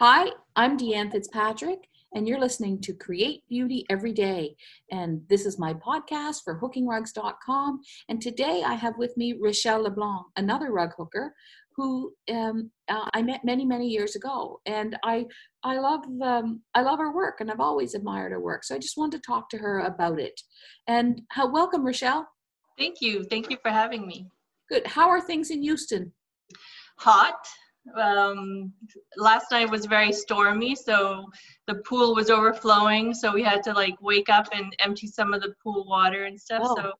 Hi, I'm Deanne Fitzpatrick, and you're listening to Create Beauty Every Day. And this is my podcast for hookingrugs.com. And today I have with me Rochelle LeBlanc, another rug hooker who um, uh, I met many, many years ago. And I, I love, um, I love her work, and I've always admired her work. So I just wanted to talk to her about it. And how welcome, Rochelle. Thank you. Thank you for having me. Good. How are things in Houston? Hot um, last night was very stormy, so the pool was overflowing. So we had to like wake up and empty some of the pool water and stuff. Oh. So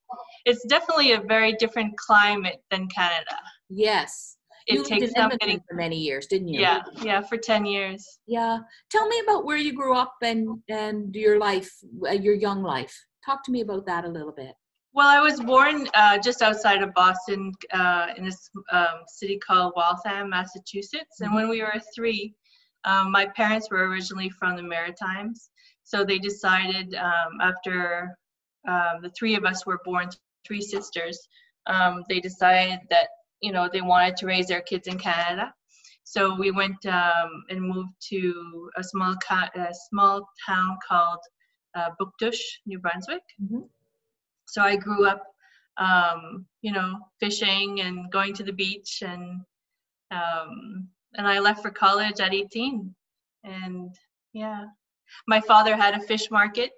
it's definitely a very different climate than Canada. Yes. It you takes some getting for many years, didn't you? Yeah, yeah, for ten years. Yeah. Tell me about where you grew up and and your life, uh, your young life. Talk to me about that a little bit. Well, I was born uh, just outside of Boston uh, in a um, city called Waltham, Massachusetts. And when we were three, um, my parents were originally from the Maritimes. So they decided um, after um, the three of us were born, three sisters, um, they decided that, you know, they wanted to raise their kids in Canada. So we went um, and moved to a small, a small town called uh, Bouctouche, New Brunswick. Mm-hmm so I grew up, um, you know, fishing and going to the beach, and um, and I left for college at 18, and yeah, my father had a fish market.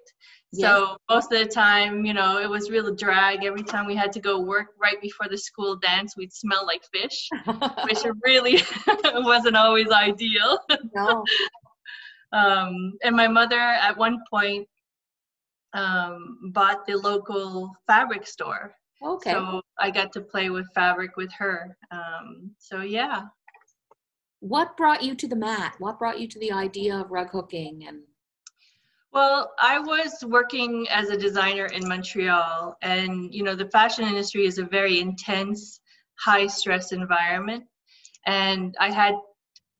So yes. most of the time, you know, it was real drag. Every time we had to go work right before the school dance, we'd smell like fish, which really wasn't always ideal. No. um, and my mother, at one point, um, bought the local fabric store. Okay. So I got to play with fabric with her. Um, so yeah. What brought you to the mat? What brought you to the idea of rug hooking and? Well, I was working as a designer in Montreal, and you know the fashion industry is a very intense, high stress environment. And I had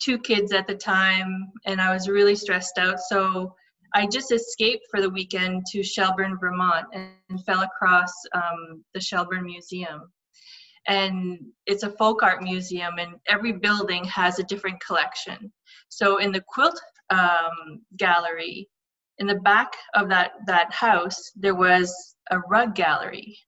two kids at the time, and I was really stressed out. So I just escaped for the weekend to Shelburne, Vermont, and fell across um, the Shelburne Museum. And it's a folk art museum, and every building has a different collection. So in the quilt um, gallery, in the back of that that house, there was a rug gallery,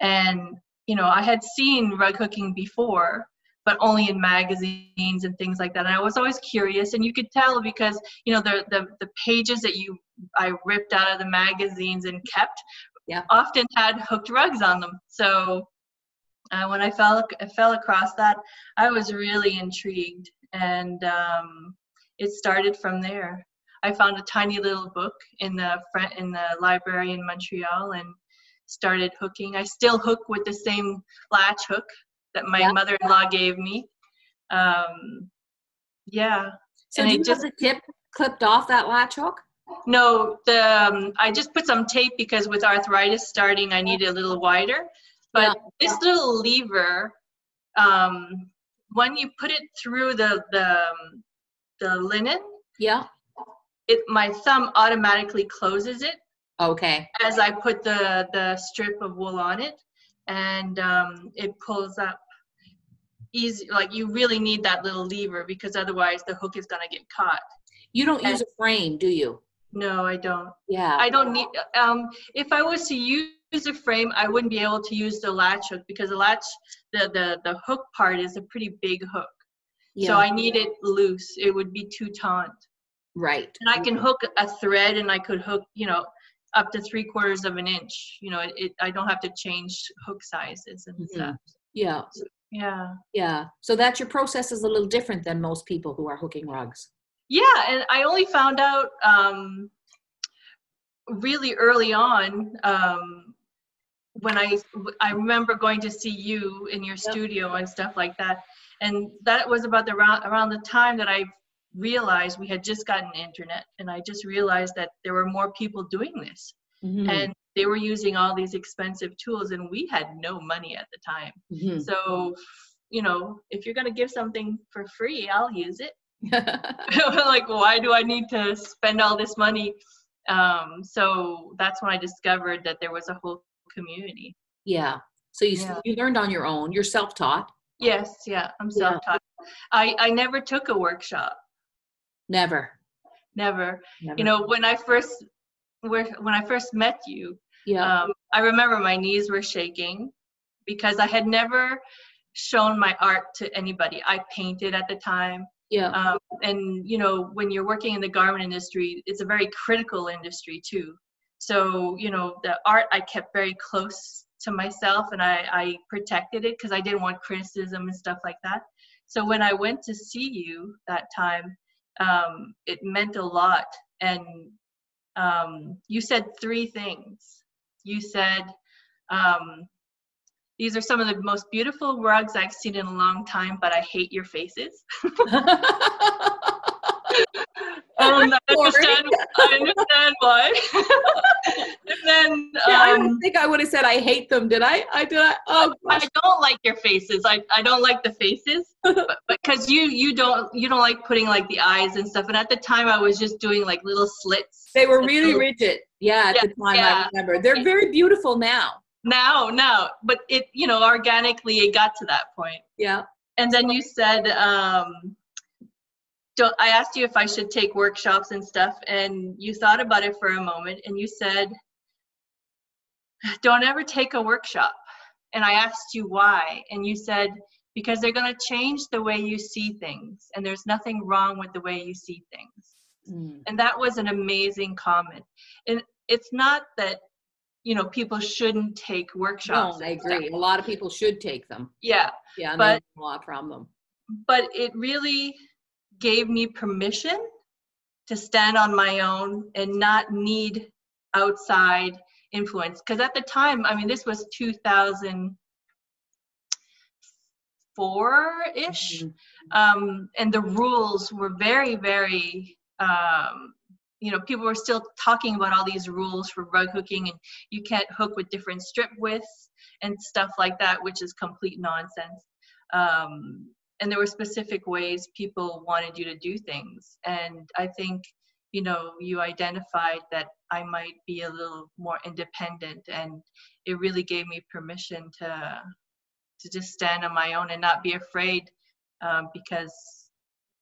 and you know I had seen rug hooking before, but only in magazines and things like that. And I was always curious, and you could tell because you know the the, the pages that you I ripped out of the magazines and kept yeah. often had hooked rugs on them. So uh, when I fell I fell across that, I was really intrigued, and um, it started from there. I found a tiny little book in the front in the library in Montreal and started hooking. I still hook with the same latch hook that my yeah. mother-in-law gave me. Um, yeah. So and do you just, have the tip clipped off that latch hook? No, the um, I just put some tape because with arthritis starting, I need it a little wider. But yeah. this little lever, um, when you put it through the the um, the linen, yeah, it my thumb automatically closes it. Okay. As I put the the strip of wool on it, and um, it pulls up easy like you really need that little lever because otherwise the hook is going to get caught. You don't and, use a frame do you? No i don't. Yeah. I don't need um if i was to use a frame i wouldn't be able to use the latch hook because the latch the the, the hook part is a pretty big hook. Yeah. so i need it loose. It would be too taut. Right. And i can hook a thread and i could hook you know up to three quarters of an inch. You know it, it i don't have to change hook sizes and mm-hmm. stuff. Yeah yeah. Yeah. So that your process is a little different than most people who are hooking rugs. Yeah, and I only found out um, really early on um, when I I remember going to see you in your yep. studio and stuff like that, and that was about the around around the time that I realized we had just gotten internet, and I just realized that there were more people doing this, mm-hmm. and they were using all these expensive tools and we had no money at the time mm-hmm. so you know if you're going to give something for free i'll use it like why do i need to spend all this money um, so that's when i discovered that there was a whole community yeah so you, yeah. you learned on your own you're self-taught yes yeah i'm self-taught yeah. i i never took a workshop Never. Never. Never. You know, when I first when I first met you, Yeah. um, I remember my knees were shaking because I had never shown my art to anybody. I painted at the time. yeah. Um, and, you know, when you're working in the garment industry, it's a very critical industry too. So, you know, the art I kept very close to myself and I, I protected it because I didn't want criticism and stuff like that. So when I went to see you that time, um, it meant a lot. And um, you said three things. You said, um, these are some of the most beautiful rugs I've seen in a long time, but I hate your faces. Um, I understand. I understand why. and then Yeah, I um, don't think I would have said I hate them, did I? I did. I, oh, I don't like your faces. I, I don't like the faces, because you you don't you don't like putting like the eyes and stuff. And at the time, I was just doing like little slits. they were really rigid. Yeah, at the time yeah. I remember. They're very beautiful now. Now, now, but it you know organically it got to that point. Yeah. And then you said, um, don't, I asked you if I should take workshops and stuff, and you thought about it for a moment, and you said, don't ever take a workshop. And I asked you why, and you said, because they're going to change the way you see things, and there's nothing wrong with the way you see things. Mm. And that was an amazing comment. And it's not that, you know, people shouldn't take workshops. No, I agree. A lot of people should take them. Yeah. Yeah, But- a lot from them. but it really gave me permission to stand on my own and not need outside influence. Because at the time i mean this was 2004-ish Mhm. um, and the rules were very very um, you know people were still talking about all these rules for rug hooking and you can't hook with different strip widths and stuff like that which is complete nonsense. Um, and there were specific ways people wanted you to do things and i think you know you identified that i might be a little more independent and it really gave me permission to to just stand on my own and not be afraid um, because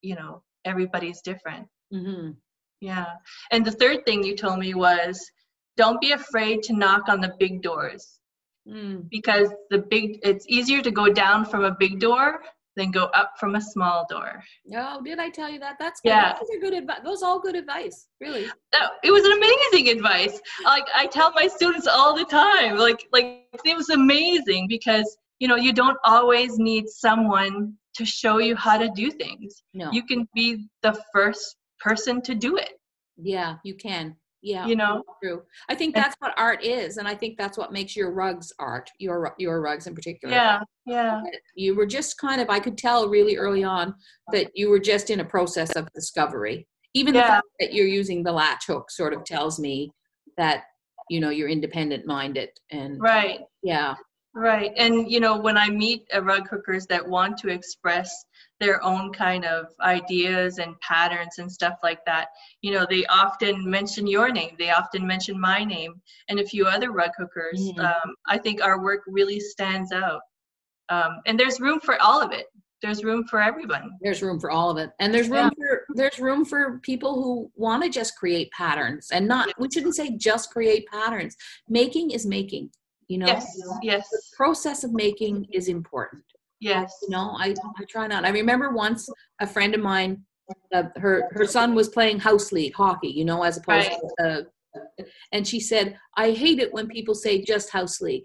you know everybody's different Mhm. yeah and the third thing you told me was don't be afraid to knock on the big doors Mm. because the big it's easier to go down from a big door than go up from a small door Oh, did I tell you that? That's good. Yeah. Those are good advice. Those all good advice, really. that, it was an amazing advice like i tell my students all the time like like it was amazing because you know you don't always need someone to show you how to do things No. you can be the first person to do it yeah, you can. Yeah. you know True. I think that's what art is, and I think that's what makes your rugs art. Your your rugs in particular. yeah yeah You were just kind of. I could tell really early on that you were just in a process of discovery. Even the fact that you're using the latch hook sort of tells me that you know you're independent minded and right yeah Right. And, you know, when I meet uh, rug hookers that want to express their own kind of ideas and patterns and stuff like that, you know, they often mention your name. They often mention my name and a few other rug hookers. Mhm. Um, I think our work really stands out. Um, and there's room for all of it. There's room for everyone. there's room for all of it and there's room for there's room for people who want to just create patterns and not we shouldn't say just create patterns making is making you know Yes. Yes. the process of making is important Yes. you know i i try not. I remember once a friend of mine uh, her her son was playing house league hockey you know as opposed Right. to uh, and she said i hate it when people say just house league.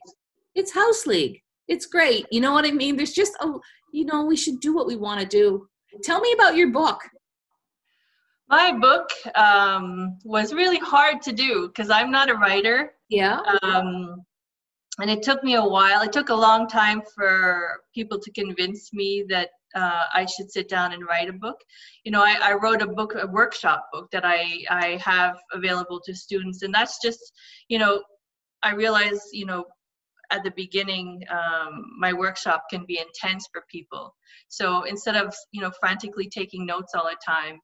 It's house league. It's great. You know what i mean? There's just a you know we should do what we want to do. Tell me about your book. My book um, was really hard to do because I'm not a writer. yeah. Um, and it took me a while. It took a long time for people to convince me that uh, I should sit down and write a book. You know, I, I wrote a book, a workshop book that I I have available to students, and that's just, you know, I realize, you know, at the beginning, um, my workshop can be intense for people. So instead of you know frantically taking notes all the time,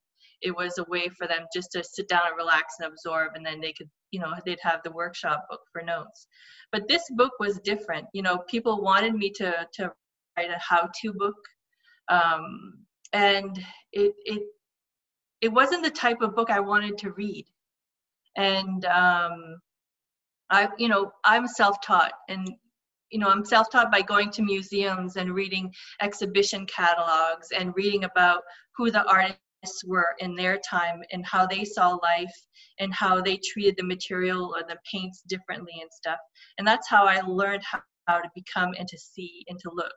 it was a way for them just to sit down and relax and absorb, and then they could, you know, they'd have the workshop book for notes. But this book was different. You know, people wanted me to to write a how-to book, um, and it it it wasn't the type of book I wanted to read. And um, I, you know, I'm self-taught, and you know, I'm self-taught by going to museums and reading exhibition catalogs and reading about who the artists were in their time and how they saw life and how they treated the material or the paints differently and stuff. And that's how I learned how, how to become and to see and to look.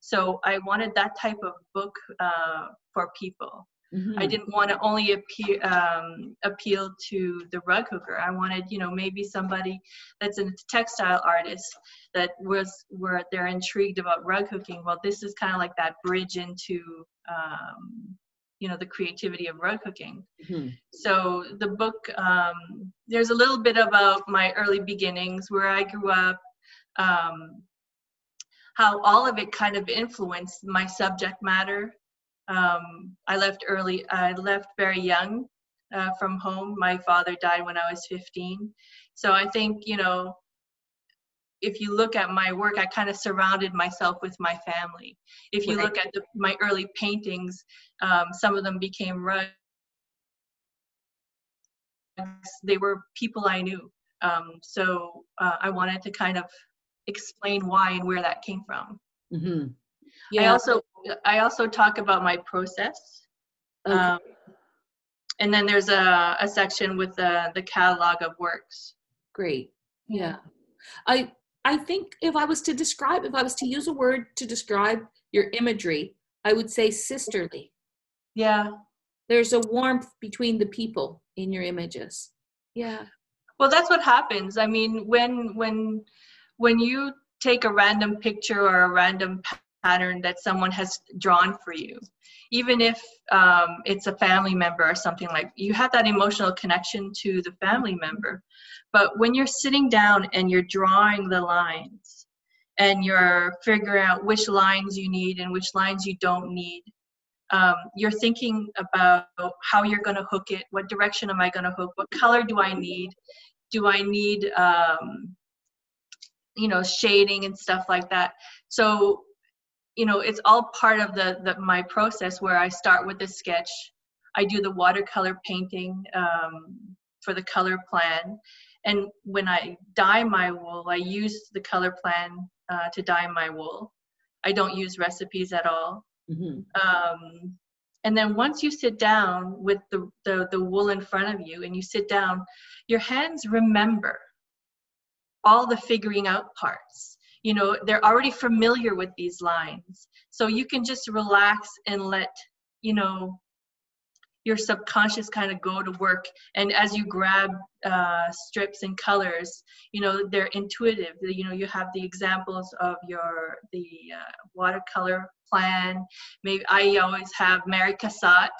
So I wanted that type of book uh, for people. Mm-hmm. I didn't want to only appear, um, appeal to the rug hooker. I wanted, you know, maybe somebody that's a textile artist that was where they're intrigued about rug hooking. Well, this is kind of like that bridge into, um, you know, the creativity of rug hooking. Mm-hmm. So the book, um, there's a little bit about my early beginnings, where I grew up, um, how all of it kind of influenced my subject matter um, I left early. I left very young uh, from home. My father died when I was 15. So I think you know, if you look at my work, I kind of surrounded myself with my family. If you look at the, my early paintings, um, some of them became rugs. They were people I knew. Um, so uh, I wanted to kind of explain why and where that came from. Mm-hmm. Yeah. I also I also talk about my process. Okay. Um, and then there's a, a section with the, the catalog of works. Great. Yeah. I I think if I was to describe, if I was to use a word to describe your imagery, I would say sisterly. Yeah. There's a warmth between the people in your images. Yeah. Well, that's what happens. I mean, when when when you take a random picture or a random pattern that someone has drawn for you. Even if um, it's a family member or something like you have that emotional connection to the family member. But when you're sitting down and you're drawing the lines and you're figuring out which lines you need and which lines you don't need um, you're thinking about how you're going to hook it what direction am i going to hook what color do i need? Do i need um, you know shading and stuff like that? So you know it's all part of the, the my process where i start with the sketch. I do the watercolor painting um, for the color plan. And when i dye my wool i use the color plan uh, to dye my wool. I don't use recipes at all. Mm-hmm. um, and then once you sit down with the, the, the wool in front of you and you sit down your hands remember all the figuring out parts you know they're already familiar with these lines so you can just relax and let you know your subconscious kind of go to work and as you grab uh, strips and colors you know they're intuitive you know you have the examples of your the uh, watercolor plan maybe i always have mary cassatt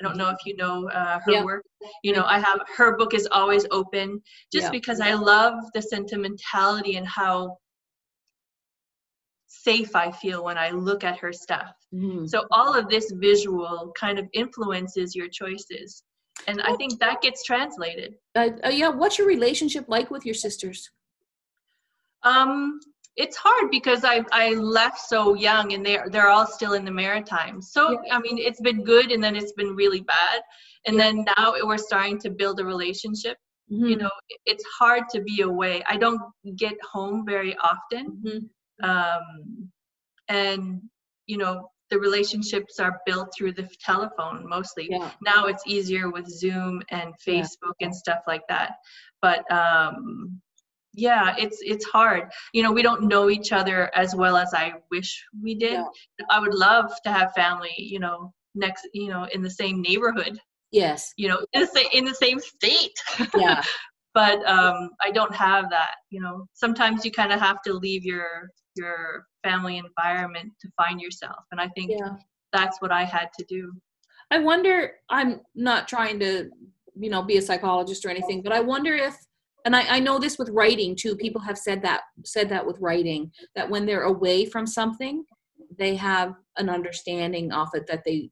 I don't know if you know uh, her yeah. work. You know, I have her book is always open just yeah. because I love the sentimentality and how safe I feel when I look at her stuff. Mm-hmm. So all of this visual kind of influences your choices. And I think that gets translated. Uh, uh, yeah, what's your relationship like with your sisters? Um, it's hard because I I left so young and they're they're all still in the Maritimes. So yeah. I mean it's been good and then it's been really bad. And yeah. then now we're starting to build a relationship. Mm-hmm. You know, it's hard to be away. I don't get home very often. Mm-hmm um, and you know the relationships are built through the telephone mostly. Yeah. now it's easier with zoom and facebook yeah. and stuff like that. But um yeah it's it's hard. You know we don't know each other as well as i wish we did. Yeah. i would love to have family you know next you know in the same neighborhood. Yes. You know in the, in the same state. Yeah. But um i don't have that you know. Sometimes you kind of have to leave your your family environment to find yourself. And i think yeah. that's what i had to do. I wonder i'm not trying to you know be a psychologist or anything but i wonder if and I, I know this with writing too people have said that said that with writing that when they're away from something they have an understanding of it that they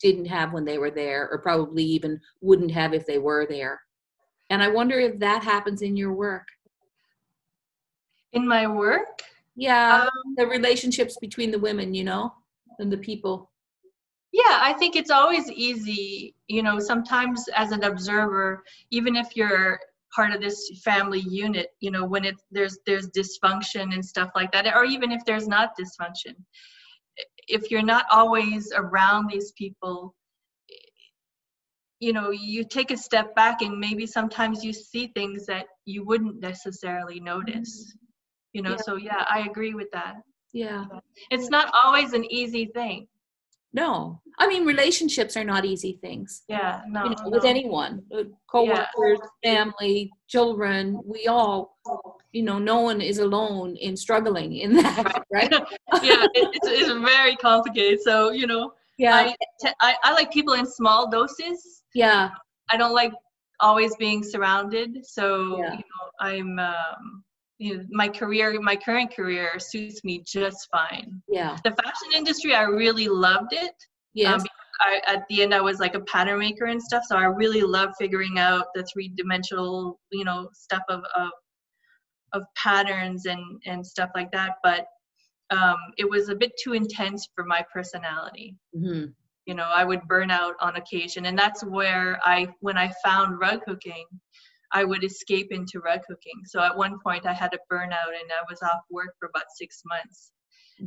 didn't have when they were there or probably even wouldn't have if they were there. And i wonder if that happens in your work. In my work yeah um, the relationships between the women you know and the people Yeah, I think it's always easy, you know, sometimes as an observer, even if you're part of this family unit, you know, when it there's there's dysfunction and stuff like that, or even if there's not dysfunction, if you're not always around these people, you know, you take a step back and maybe sometimes you see things that you wouldn't necessarily notice. You know, Yeah. so yeah, I agree with that. Yeah. It's not always an easy thing. No. I mean, relationships are not easy things. Yeah, no. you know, with no. anyone, uh, coworkers, family, children, we all, you know, no one is alone in struggling in that, right? yeah, it, it's, it's very complicated. So you know, Yeah, I, I I like people in small doses. yeah, I don't like always being surrounded. So Yeah. you know, I'm um, you know, my career, my current career suits me just fine. yeah, The fashion industry, I really loved it. Yeah. Um, I, at the end, I was like a pattern maker and stuff, so I really love figuring out the three-dimensional, you know, stuff of of, of patterns and and stuff like that. But um, it was a bit too intense for my personality. hmm You know, I would burn out on occasion, and that's where I, when I found rug hooking, I would escape into rug hooking. So at one point, I had a burnout, and I was off work for about six months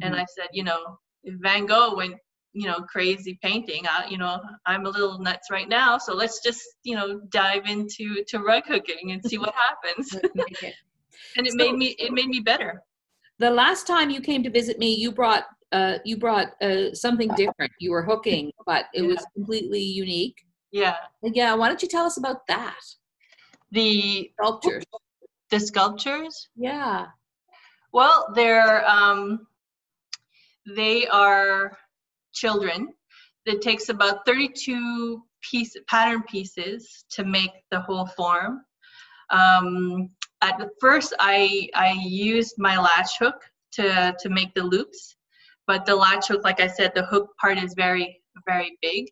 and I said, you know, if Van Gogh went, you know, crazy painting, I, you know, I'm a little nuts right now, so let's just, you know, dive into to rug hooking and see what happens. and it So- made me, it made me better. the last time you came to visit me, you brought uh, you brought uh, something different. You were hooking, but it was completely unique. Yeah, Yeah, why don't you tell us about that the sculptures? the sculptures. Yeah, Well, they're um, they are children. It takes about 32 piece pattern pieces to make the whole form. Um, at the first, I I used my latch hook to to make the loops, but the latch hook, like I said, the hook part is very very big.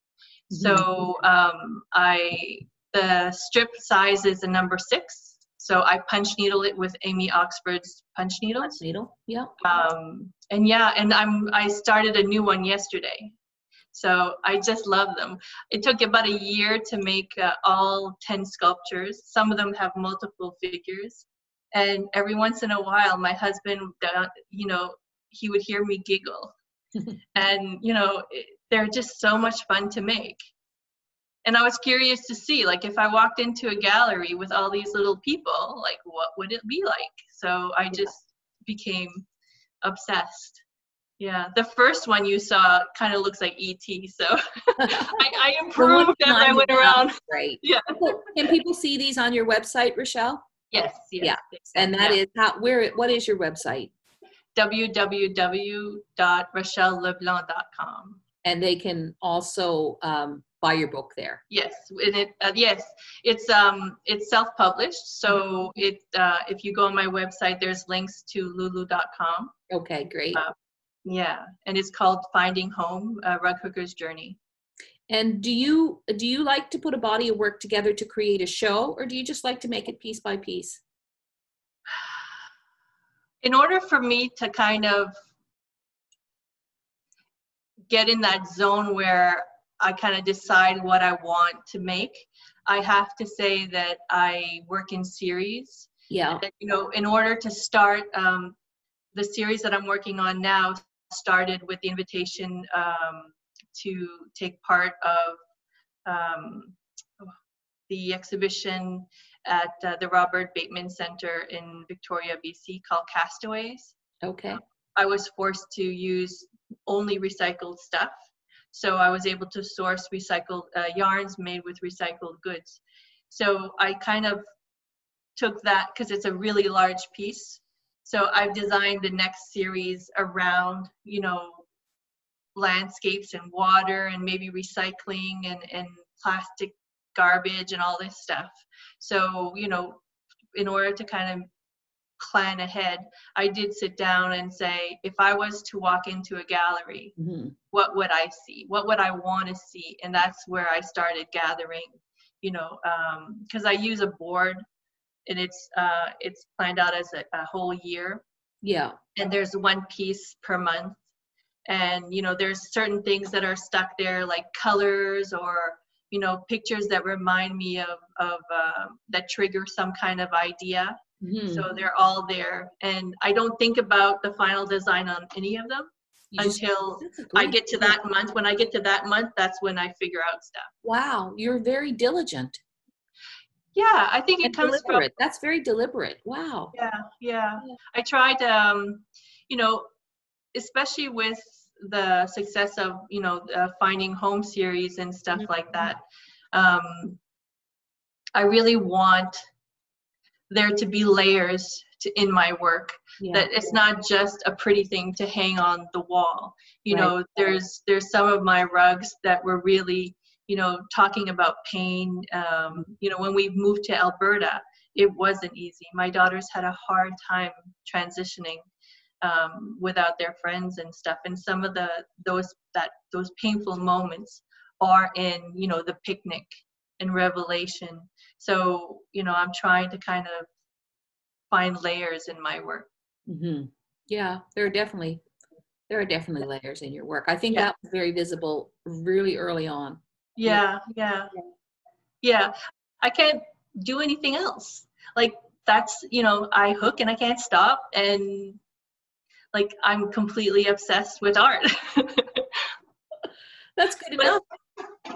So um, I the strip size is a number six. So I punch needle it with Amy Oxford's punch needles. needle. Yeah. Um, and yeah, and I'm I started a new one yesterday. So I just love them. It took about a year to make uh, all 10 sculptures. Some of them have multiple figures. And every once in a while, my husband, you know, he would hear me giggle. and, you know, they're just so much fun to make. And I was curious to see, like, if I walked into a gallery with all these little people, like, what would it be like? So I just became obsessed. Yeah, the first one you saw kind of looks like ET, so I, I improved as I went around. Right. Yeah. Can people see these on your website, Rochelle? Yes, yes. Yeah, And that yeah. is how where what is your website? www.rochelleleblanc.com. And they can also um, buy your book there. Yes, and it uh, yes, it's um it's self-published. So it uh, if you go on my website, there's links to lulu.com. Okay, great. Uh, Yeah, and it's called Finding Home: uh, Rug Hooker's Journey. and do you do you like to put a body of work together to create a show, or do you just like to make it piece by piece? in order for me to kind of get in that zone where I kind of decide what I want to make, I have to say that I work in series. Yeah. That, you know, in order to start um, the series that I'm working on now, started with the invitation um, to take part of um, the exhibition at uh, the Robert Bateman Center in Victoria, BC, called Castaways. Okay. I was forced to use only recycled stuff. So I was able to source recycled uh, yarns made with recycled goods. So I kind of took that because it's a really large piece. So I've designed the next series around, you know, landscapes and water and maybe recycling and, and plastic garbage and all this stuff. So, you know, in order to kind of plan ahead, I did sit down and say, if I was to walk into a gallery, hmm what would I see? What would I want to see? And that's where I started gathering, you know, because I use a board and it's uh, it's planned out as a, a whole year, Yeah. and there's one piece per month. and you know there's certain things that are stuck there like colors or you know pictures that remind me of of uh, that trigger some kind of idea Mhm. so they're all there and i don't think about the final design on any of them You until i get to that month when i get to that month that's when i figure out stuff Wow, you're very diligent yeah i think it and comes from deliberate. That's very deliberate. Wow. yeah yeah Yeah. i tried um you know especially with the success of you know the finding home series and stuff Mhm. like that um i really want there to be layers to in my work Yeah. that it's not just a pretty thing to hang on the wall you Right. know there's there's some of my rugs that were really you know talking about pain um, you know when we moved to alberta it wasn't easy my daughters had a hard time transitioning um, without their friends and stuff and some of the those that those painful moments are in you know the picnic and revelation so you know i'm trying to kind of find layers in my work hmm Yeah, there are definitely there are definitely layers in your work. I think Yeah. that was very visible really early on. yeah yeah yeah i can't do anything else like that's you know i hook and i can't stop and like i'm completely obsessed with art That's good enough.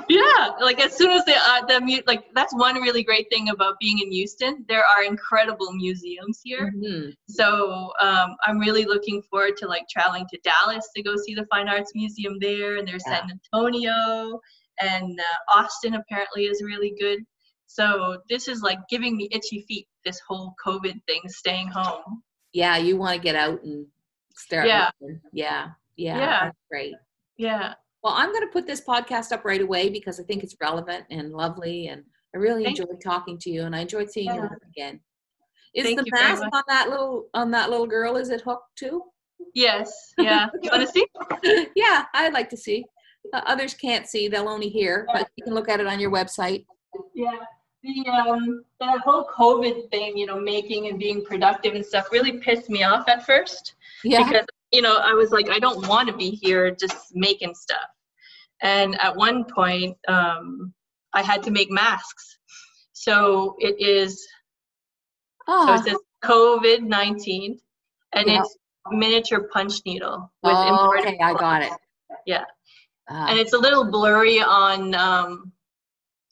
Yeah like as soon as the uh, the mu- like that's one really great thing about being in houston there are incredible museums here Mhm. so um, i'm really looking forward to like traveling to dallas to go see the fine arts museum there and there's san antonio and uh, austin apparently is really good so this is like giving me itchy feet this whole covid thing staying home Yeah, you want to get out and start. Yeah. Yeah. Yeah. Yeah. That's great. yeah Well, I'm going to put this podcast up right away because I think it's relevant and lovely, and I really Thank enjoyed talking to you, and I enjoyed seeing you Yeah. work again. Is Thank the mask on that little on that little girl? Is it hooked too? yes yeah you want to see yeah, I'd like to see. Uh, others can't see; they'll only hear. But you can look at it on your website. Yeah, the um that whole COVID thing, you know, making and being productive and stuff really pissed me off at first Yeah. because you know I was like, I don't want to be here just making stuff. And at one point, um, I had to make masks. So it is oh. so it says COVID nineteen, and Yeah. it's miniature punch needle with oh, embroidered okay, I got it. Yeah. Ah, and it's a little blurry on um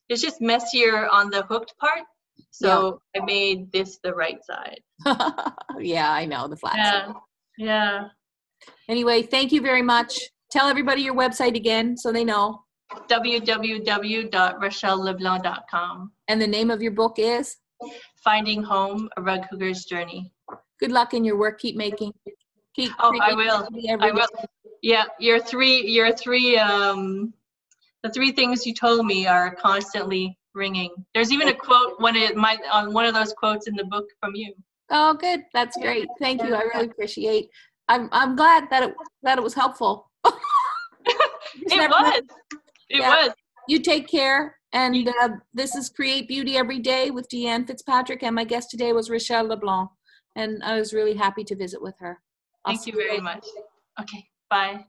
it's just messier on the hooked part so i made this the right side yeah, I know the flat. yeah side. yeah Anyway, thank you very much. Tell everybody your website again so they know. www.rochelleleblanc.com And the name of your book is. finding home a rug hooker's journey Good luck in your work. Keep making. Keep. Oh, I will. i will yeah your three your three um the three things you told me are constantly ringing there's even a quote one of my on one of those quotes in the book from you Oh, good. That's great. Thank you. I really appreciate. I'm I'm glad that it that it was helpful. It was it Yeah. was You take care. And uh, this is Create Beauty Every Day with Deanne Fitzpatrick. And my guest today was Rochelle LeBlanc. And I was really happy to visit with her. I'll thank you very later. much okay bye